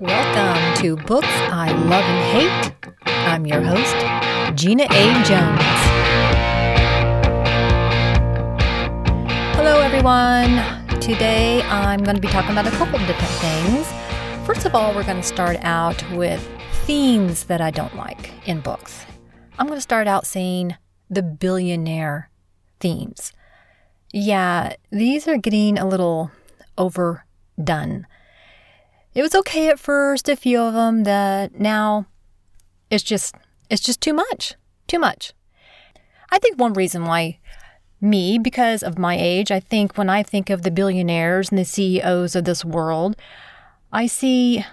Welcome to Books I Love and Hate. I'm your host, Gina A. Jones. Hello, everyone. Today I'm going to be talking about a couple of different things. First of all, we're going to start out with themes that I don't like in books. I'm going to start out saying the billionaire themes. Yeah, these are getting a little overdone. It was okay at first, a few of them, that now it's just it's just too much. Too much. I think one reason why me, because of my age, I think when I think of the billionaires and the CEOs of this world, I see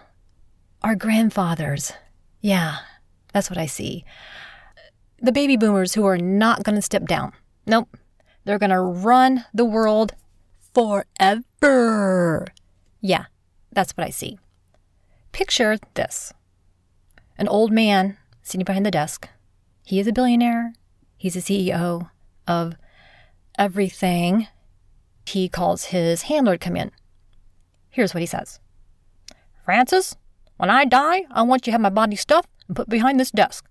our grandfathers. Yeah, that's what I see. The baby boomers who are not going to step down. Nope. They're going to run the world forever. Yeah, that's what I see. Picture this an old man sitting behind the desk. He is a billionaire, he's a CEO of everything. He calls his handler to come in. Here's what he says Francis, when I die, I want you to have my body stuffed and put behind this desk.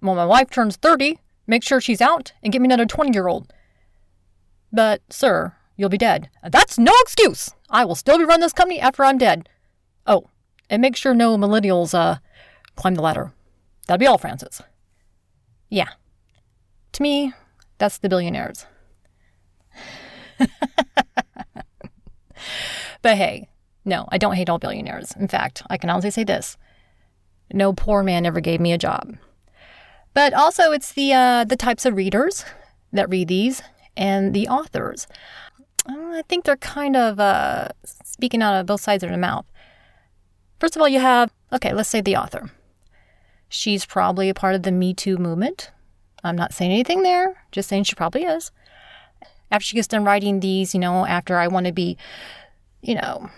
When my wife turns 30, make sure she's out and get me another 20 year old. But, sir, you'll be dead. That's no excuse. I will still be running this company after I'm dead. Oh, and make sure no millennials uh, climb the ladder. That'll be all, Francis. Yeah. To me, that's the billionaires. but hey, no, I don't hate all billionaires. In fact, I can honestly say this no poor man ever gave me a job. But also, it's the, uh, the types of readers that read these and the authors. I think they're kind of uh, speaking out of both sides of their mouth. First of all, you have, okay, let's say the author. She's probably a part of the Me Too movement. I'm not saying anything there, just saying she probably is. After she gets done writing these, you know, after I want to be, you know,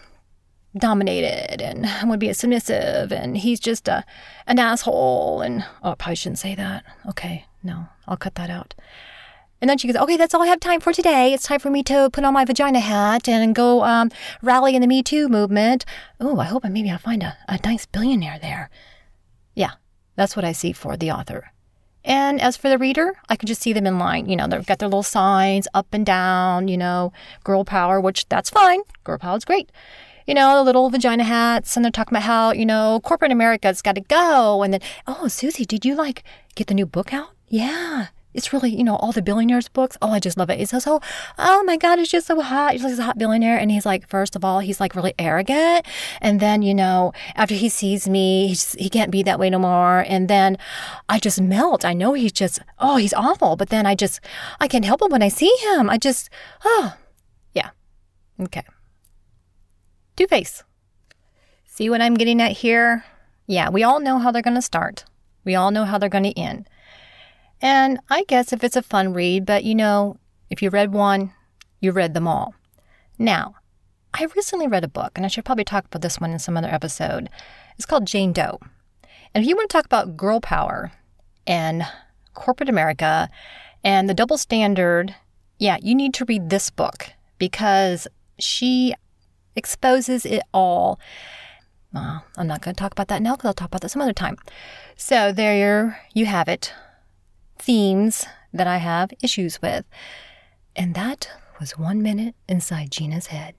dominated and I want to be submissive and he's just a, an asshole and, oh, I probably shouldn't say that. Okay, no, I'll cut that out. And then she goes, okay, that's all I have time for today. It's time for me to put on my vagina hat and go um, rally in the Me Too movement. Oh, I hope I maybe I'll find a, a nice billionaire there. Yeah, that's what I see for the author. And as for the reader, I can just see them in line. You know, they've got their little signs up and down, you know, girl power, which that's fine. Girl power is great. You know, the little vagina hats, and they're talking about how, you know, corporate America's got to go. And then, oh, Susie, did you like get the new book out? Yeah. It's really, you know, all the billionaires books. Oh, I just love it. It's so, so oh my God, it's just so hot. He's like a hot billionaire. And he's like, first of all, he's like really arrogant. And then, you know, after he sees me, he's, he can't be that way no more. And then I just melt. I know he's just, oh, he's awful. But then I just, I can't help him when I see him. I just, oh, yeah. Okay. Two Face. See what I'm getting at here? Yeah, we all know how they're going to start. We all know how they're going to end. And I guess if it's a fun read, but you know, if you read one, you read them all. Now, I recently read a book, and I should probably talk about this one in some other episode. It's called Jane Doe. And if you want to talk about girl power and corporate America and the double standard, yeah, you need to read this book because she exposes it all. Well, I'm not going to talk about that now because I'll talk about that some other time. So there you have it themes that I have issues with. And that was one minute inside Gina's head.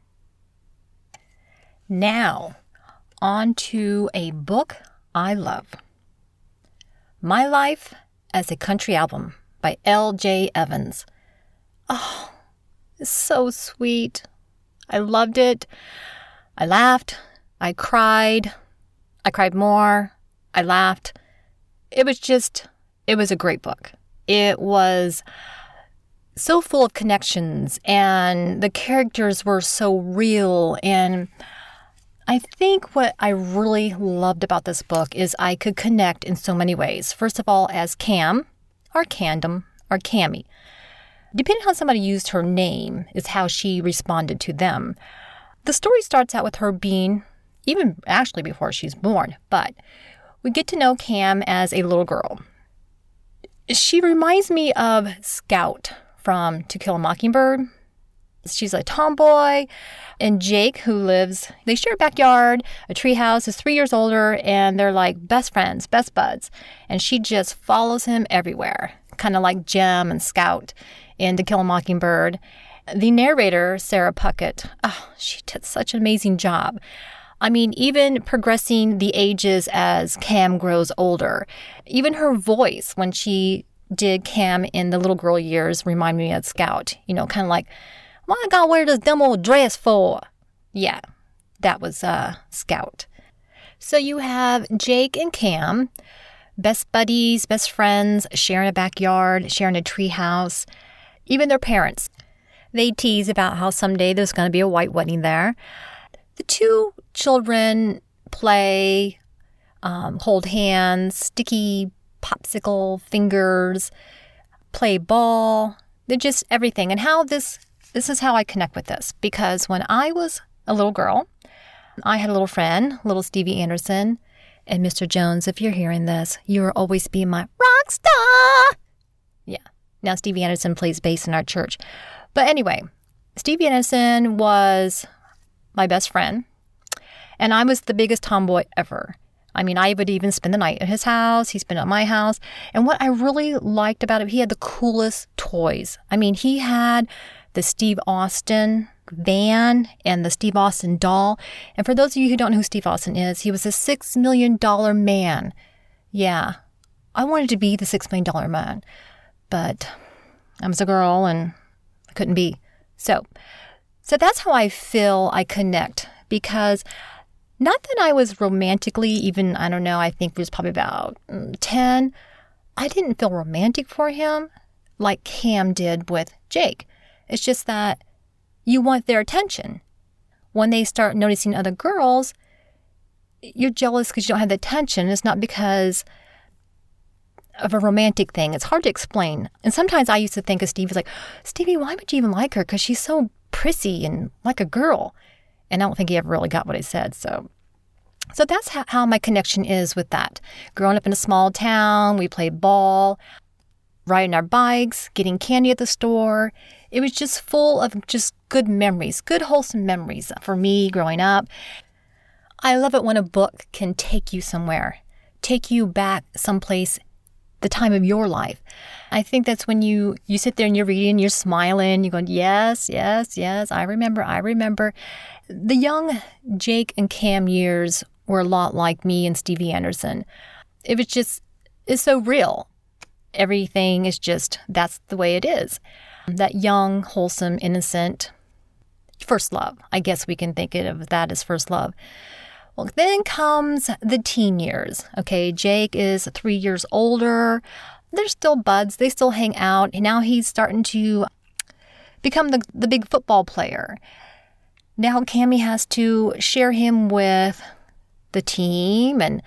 Now, on to a book I love My Life as a Country Album by L.J. Evans. Oh, it's so sweet. I loved it. I laughed. I cried. I cried more. I laughed. It was just it was a great book. It was so full of connections, and the characters were so real. And I think what I really loved about this book is I could connect in so many ways. First of all, as Cam, or Candom, or Cammy. Depending on how somebody used her name, is how she responded to them. The story starts out with her being, even actually before she's born, but we get to know Cam as a little girl. She reminds me of Scout from To Kill a Mockingbird. She's a tomboy. And Jake, who lives, they share a backyard, a treehouse, is three years older, and they're like best friends, best buds. And she just follows him everywhere, kind of like Jem and Scout in To Kill a Mockingbird. The narrator, Sarah Puckett, oh, she did such an amazing job. I mean, even progressing the ages as Cam grows older, even her voice when she did Cam in the little girl years remind me of Scout, you know, kind of like, why I gotta wear this dumb old dress for? Yeah, that was uh, Scout. So you have Jake and Cam, best buddies, best friends, sharing a backyard, sharing a treehouse, even their parents. They tease about how someday there's going to be a white wedding there. The two children play, um, hold hands, sticky popsicle fingers, play ball. They're just everything. And how this this is how I connect with this because when I was a little girl, I had a little friend, little Stevie Anderson, and Mr. Jones. If you're hearing this, you'll always be my rock star. Yeah. Now Stevie Anderson plays bass in our church. But anyway, Stevie Anderson was my best friend, and I was the biggest tomboy ever. I mean, I would even spend the night at his house. He spent at my house. And what I really liked about it, he had the coolest toys. I mean, he had the Steve Austin van and the Steve Austin doll. And for those of you who don't know who Steve Austin is, he was a six million dollar man. Yeah, I wanted to be the six million dollar man, but I was a girl and I couldn't be. So, so that's how I feel I connect because not that I was romantically, even, I don't know, I think it was probably about mm, 10. I didn't feel romantic for him like Cam did with Jake. It's just that you want their attention. When they start noticing other girls, you're jealous because you don't have the attention. It's not because of a romantic thing. It's hard to explain. And sometimes I used to think of Stevie like, Stevie, why would you even like her? Because she's so prissy and like a girl. And I don't think he ever really got what he said. So, so that's how, how my connection is with that. Growing up in a small town, we played ball, riding our bikes, getting candy at the store. It was just full of just good memories, good wholesome memories for me growing up. I love it when a book can take you somewhere, take you back someplace the time of your life. I think that's when you you sit there and you're reading, you're smiling, you're going, yes, yes, yes, I remember, I remember. The young Jake and Cam years were a lot like me and Stevie Anderson. It was just it's so real. Everything is just that's the way it is. That young, wholesome, innocent first love. I guess we can think of that as first love. Well, then comes the teen years. Okay, Jake is three years older. They're still buds, they still hang out. And now he's starting to become the, the big football player. Now Cami has to share him with the team and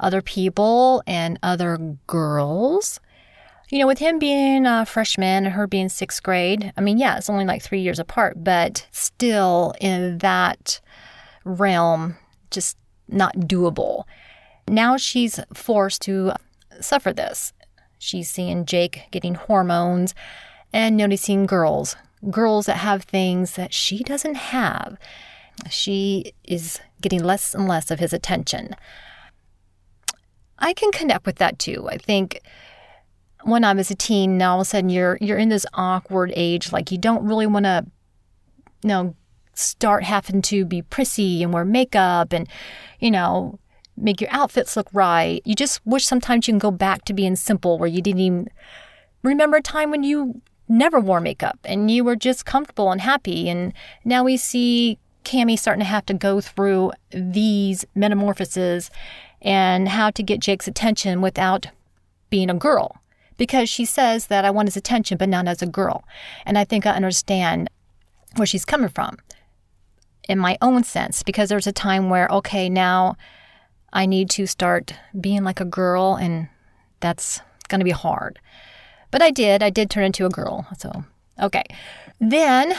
other people and other girls. You know, with him being a freshman and her being sixth grade, I mean, yeah, it's only like three years apart, but still in that realm, just not doable. Now she's forced to suffer this. She's seeing Jake getting hormones and noticing girls, girls that have things that she doesn't have. She is getting less and less of his attention. I can connect with that too. I think when I was a teen, now all of a sudden you're you're in this awkward age, like you don't really want to, you know, start having to be prissy and wear makeup and, you know, make your outfits look right. You just wish sometimes you can go back to being simple where you didn't even remember a time when you never wore makeup and you were just comfortable and happy. And now we see Cami starting to have to go through these metamorphoses and how to get Jake's attention without being a girl. Because she says that I want his attention, but not as a girl. And I think I understand where she's coming from in my own sense because there's a time where, okay, now I need to start being like a girl, and that's going to be hard. But I did. I did turn into a girl. So, okay. Then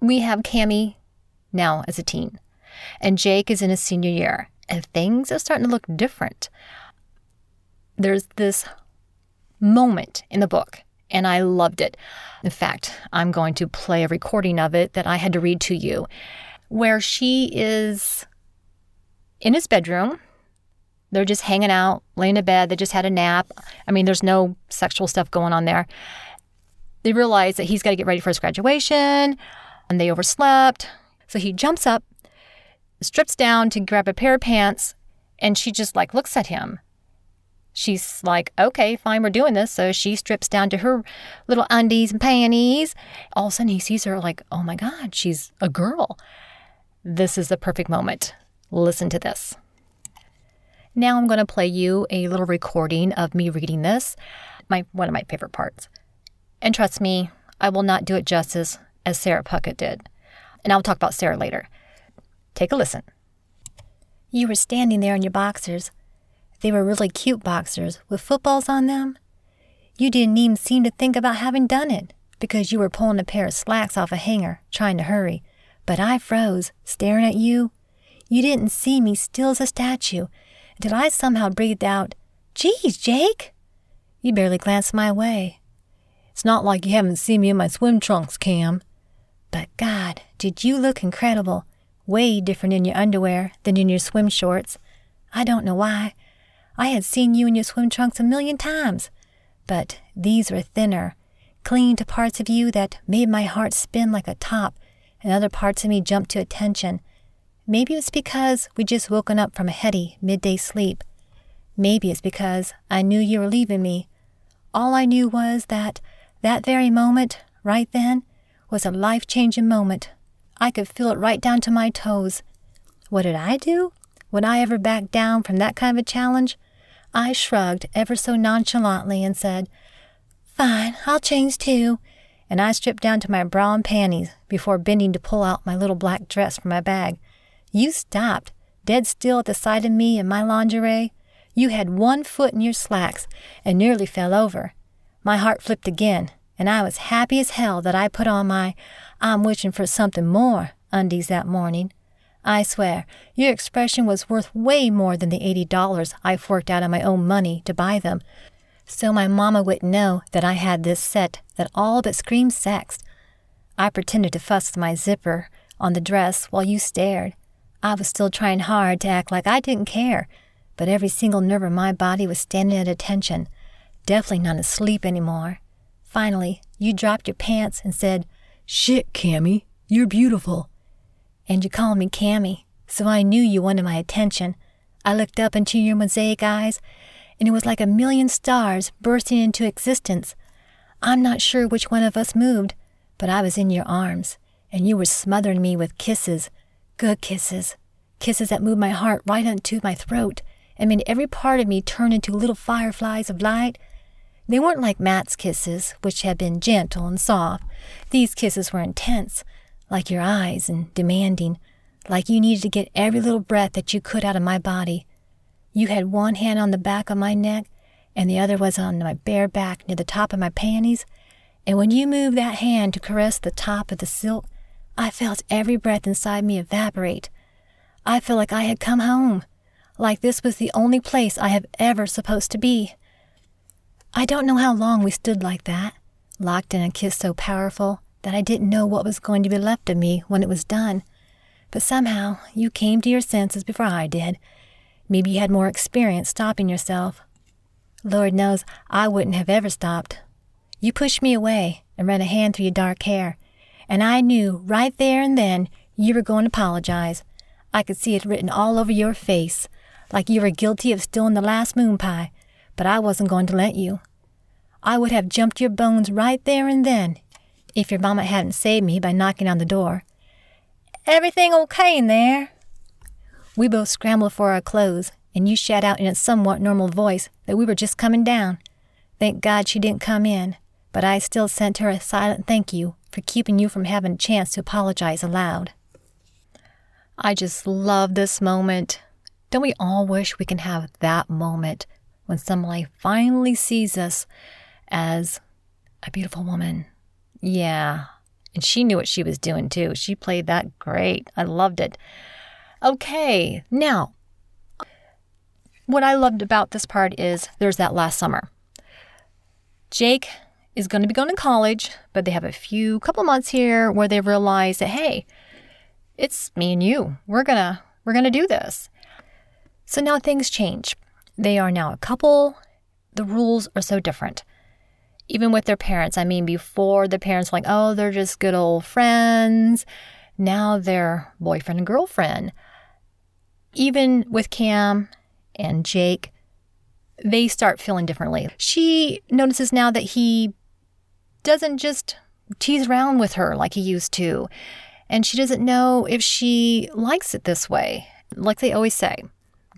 we have Cami now as a teen, and Jake is in his senior year, and things are starting to look different. There's this moment in the book, and I loved it. In fact, I'm going to play a recording of it that I had to read to you, where she is in his bedroom. They're just hanging out, laying in bed. They just had a nap. I mean, there's no sexual stuff going on there. They realize that he's got to get ready for his graduation and they overslept. So he jumps up, strips down to grab a pair of pants, and she just like looks at him she's like, okay, fine, we're doing this. So she strips down to her little undies and panties. All of a sudden, he sees her like, oh my God, she's a girl. This is the perfect moment. Listen to this. Now I'm going to play you a little recording of me reading this, my one of my favorite parts. And trust me, I will not do it justice as Sarah Puckett did. And I'll talk about Sarah later. Take a listen. You were standing there in your boxers, they were really cute boxers with footballs on them. You didn't even seem to think about having done it because you were pulling a pair of slacks off a hanger, trying to hurry. But I froze, staring at you. You didn't see me still as a statue until I somehow breathed out, Geez, Jake! You barely glanced my way. It's not like you haven't seen me in my swim trunks, Cam. But God, did you look incredible. Way different in your underwear than in your swim shorts. I don't know why. I had seen you in your swim trunks a million times, but these were thinner, clinging to parts of you that made my heart spin like a top, and other parts of me jumped to attention. Maybe it's because we just woken up from a heady midday sleep. Maybe it's because I knew you were leaving me. All I knew was that that very moment, right then, was a life changing moment. I could feel it right down to my toes. What did I do? Would I ever back down from that kind of a challenge? I shrugged ever so nonchalantly and said, Fine, I'll change too. And I stripped down to my bra and panties before bending to pull out my little black dress from my bag. You stopped, dead still at the sight of me in my lingerie. You had one foot in your slacks and nearly fell over. My heart flipped again, and I was happy as hell that I put on my I'm wishing for something more undies that morning. I swear, your expression was worth way more than the eighty dollars I forked out of my own money to buy them. So my mamma wouldn't know that I had this set that all but screamed sex. I pretended to fuss my zipper on the dress while you stared. I was still trying hard to act like I didn't care, but every single nerve in my body was standing at attention, definitely not asleep anymore. Finally, you dropped your pants and said, Shit, Cammy, you're beautiful and you called me Cammy, so I knew you wanted my attention. I looked up into your mosaic eyes, and it was like a million stars bursting into existence. I'm not sure which one of us moved, but I was in your arms, and you were smothering me with kisses, good kisses, kisses that moved my heart right into my throat and made every part of me turn into little fireflies of light. They weren't like Matt's kisses, which had been gentle and soft. These kisses were intense, like your eyes and demanding, like you needed to get every little breath that you could out of my body. You had one hand on the back of my neck, and the other was on my bare back near the top of my panties, and when you moved that hand to caress the top of the silk, I felt every breath inside me evaporate. I felt like I had come home, like this was the only place I have ever supposed to be. I don't know how long we stood like that, locked in a kiss so powerful that I didn't know what was going to be left of me when it was done. But somehow you came to your senses before I did. Maybe you had more experience stopping yourself. Lord knows I wouldn't have ever stopped. You pushed me away and ran a hand through your dark hair, and I knew right there and then you were going to apologize. I could see it written all over your face, like you were guilty of stealing the last moon pie, but I wasn't going to let you. I would have jumped your bones right there and then if your mama hadn't saved me by knocking on the door. Everything okay in there? We both scrambled for our clothes, and you shat out in a somewhat normal voice that we were just coming down. Thank God she didn't come in, but I still sent her a silent thank you for keeping you from having a chance to apologize aloud. I just love this moment. Don't we all wish we can have that moment when somebody finally sees us as a beautiful woman? Yeah. And she knew what she was doing too. She played that great. I loved it. Okay, now, what I loved about this part is there's that last summer. Jake is going to be going to college, but they have a few couple months here where they realize that hey, it's me and you. We're going to we're going to do this. So now things change. They are now a couple. The rules are so different. Even with their parents. I mean, before the parents were like, oh, they're just good old friends. Now they're boyfriend and girlfriend. Even with Cam and Jake, they start feeling differently. She notices now that he doesn't just tease around with her like he used to. And she doesn't know if she likes it this way. Like they always say,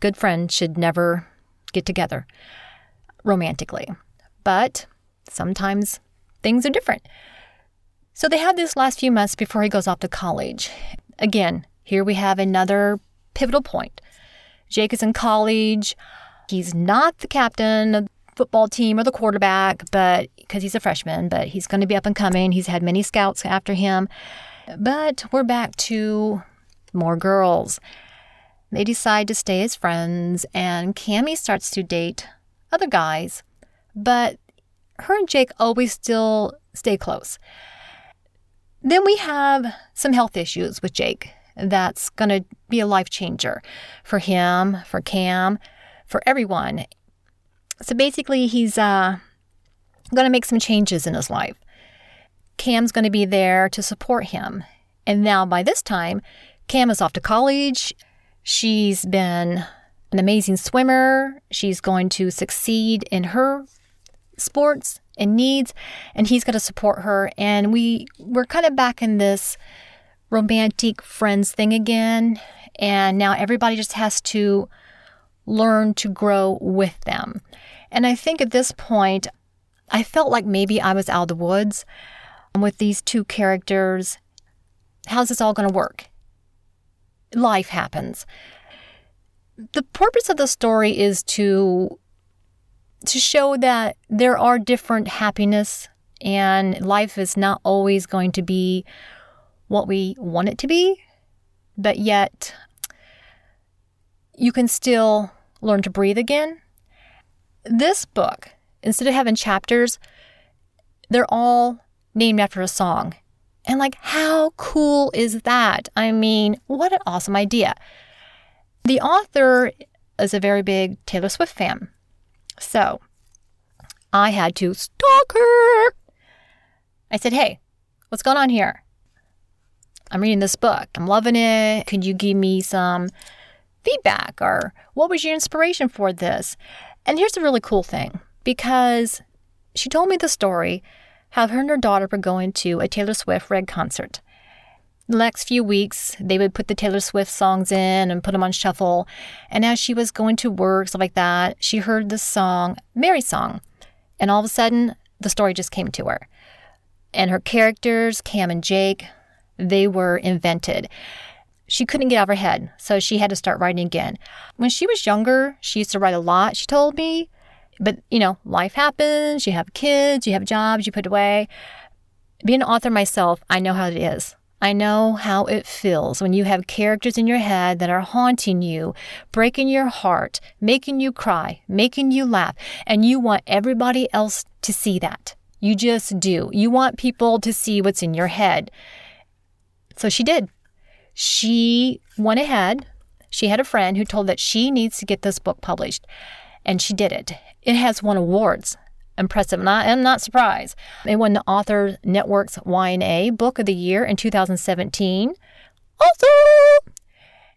good friends should never get together romantically. But sometimes things are different. So they have this last few months before he goes off to college. Again, here we have another pivotal point. Jake is in college. He's not the captain of the football team or the quarterback, but because he's a freshman, but he's going to be up and coming. He's had many scouts after him. But we're back to more girls. They decide to stay as friends, and Cami starts to date other guys, but her and Jake always still stay close. Then we have some health issues with Jake. That's going to be a life changer for him, for Cam, for everyone. So basically, he's uh, going to make some changes in his life. Cam's going to be there to support him. And now, by this time, Cam is off to college. She's been an amazing swimmer. She's going to succeed in her sports and needs, and he's going to support her. And we we're kind of back in this romantic friends thing again. And now everybody just has to learn to grow with them. And I think at this point, I felt like maybe I was out of the woods with these two characters. How's this all going to work? life happens. The purpose of the story is to to show that there are different happiness and life is not always going to be what we want it to be, but yet you can still learn to breathe again. This book, instead of having chapters, they're all named after a song. And like, how cool is that? I mean, what an awesome idea. The author is a very big Taylor Swift fan. So I had to stalk her. I said, hey, what's going on here? I'm reading this book. I'm loving it. Could you give me some feedback or what was your inspiration for this? And here's the really cool thing because she told me the story how her and her daughter were going to a Taylor Swift Red concert. The next few weeks, they would put the Taylor Swift songs in and put them on shuffle. And as she was going to work, stuff like that, she heard the song, Mary Song. And all of a sudden, the story just came to her. And her characters, Cam and Jake, they were invented. She couldn't get out of her head, so she had to start writing again. When she was younger, she used to write a lot, she told me. But, you know, life happens, you have kids, you have jobs you put away. Being an author myself, I know how it is. I know how it feels when you have characters in your head that are haunting you, breaking your heart, making you cry, making you laugh, and you want everybody else to see that. You just do. You want people to see what's in your head. So she did. She went ahead. She had a friend who told that she needs to get this book published, and she did it. It has won awards. Impressive. And I am not surprised. It won the Author Network's YA Book of the Year in 2017. Also,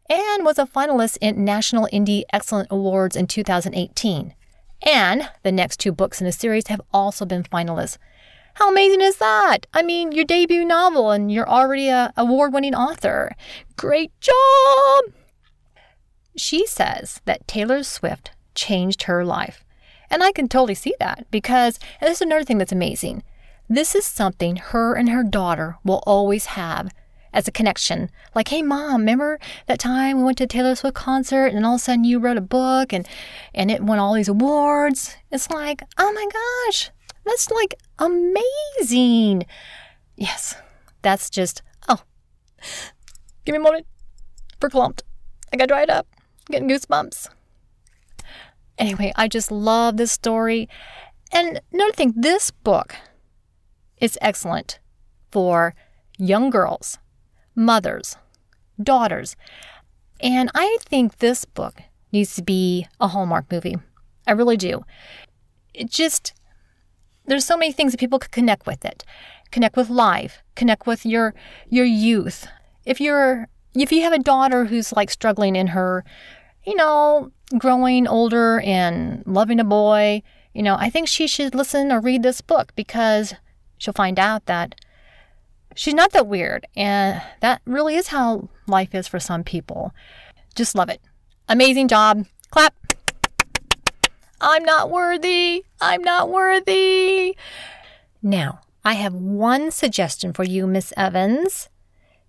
and was a finalist in National Indie Excellence Awards in 2018. And the next two books in the series have also been finalists. How amazing is that? I mean, your debut novel and you're already a award winning author. Great job! She says that Taylor Swift changed her life. And I can totally see that because, this is another thing that's amazing. This is something her and her daughter will always have as a connection. Like, hey, mom, remember that time we went to Taylor Swift concert and all of a sudden you wrote a book and, and it won all these awards? It's like, oh my gosh, that's like amazing. Yes, that's just, oh, give me a moment. Verklempt. I got dried up. I'm getting goosebumps. Anyway, I just love this story. And another thing, this book is excellent for young girls, mothers, daughters. And I think this book needs to be a Hallmark movie. I really do. It just, there's so many things that people could connect with it. Connect with life, connect with your your youth. If you're if you have a daughter who's like struggling in her, you know, growing older and loving a boy, you know, I think she should listen or read this book because she'll find out that she's not that weird. And that really is how life is for some people. Just love it. Amazing job. Clap. I'm not worthy. I'm not worthy. Now, I have one suggestion for you, Miss Evans.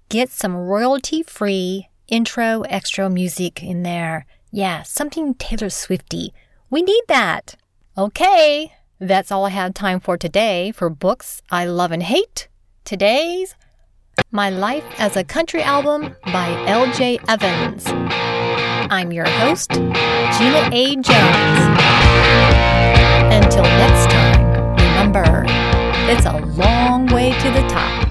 Get some royalty free intro extra music in there. Yeah, something Taylor Swifty. We need that. Okay, that's all I have time for today for books I love and hate. Today's My Life as a Country Album by L.J. Evans. I'm your host, Gina A. Jones. Until next time, remember, it's a long way to the top.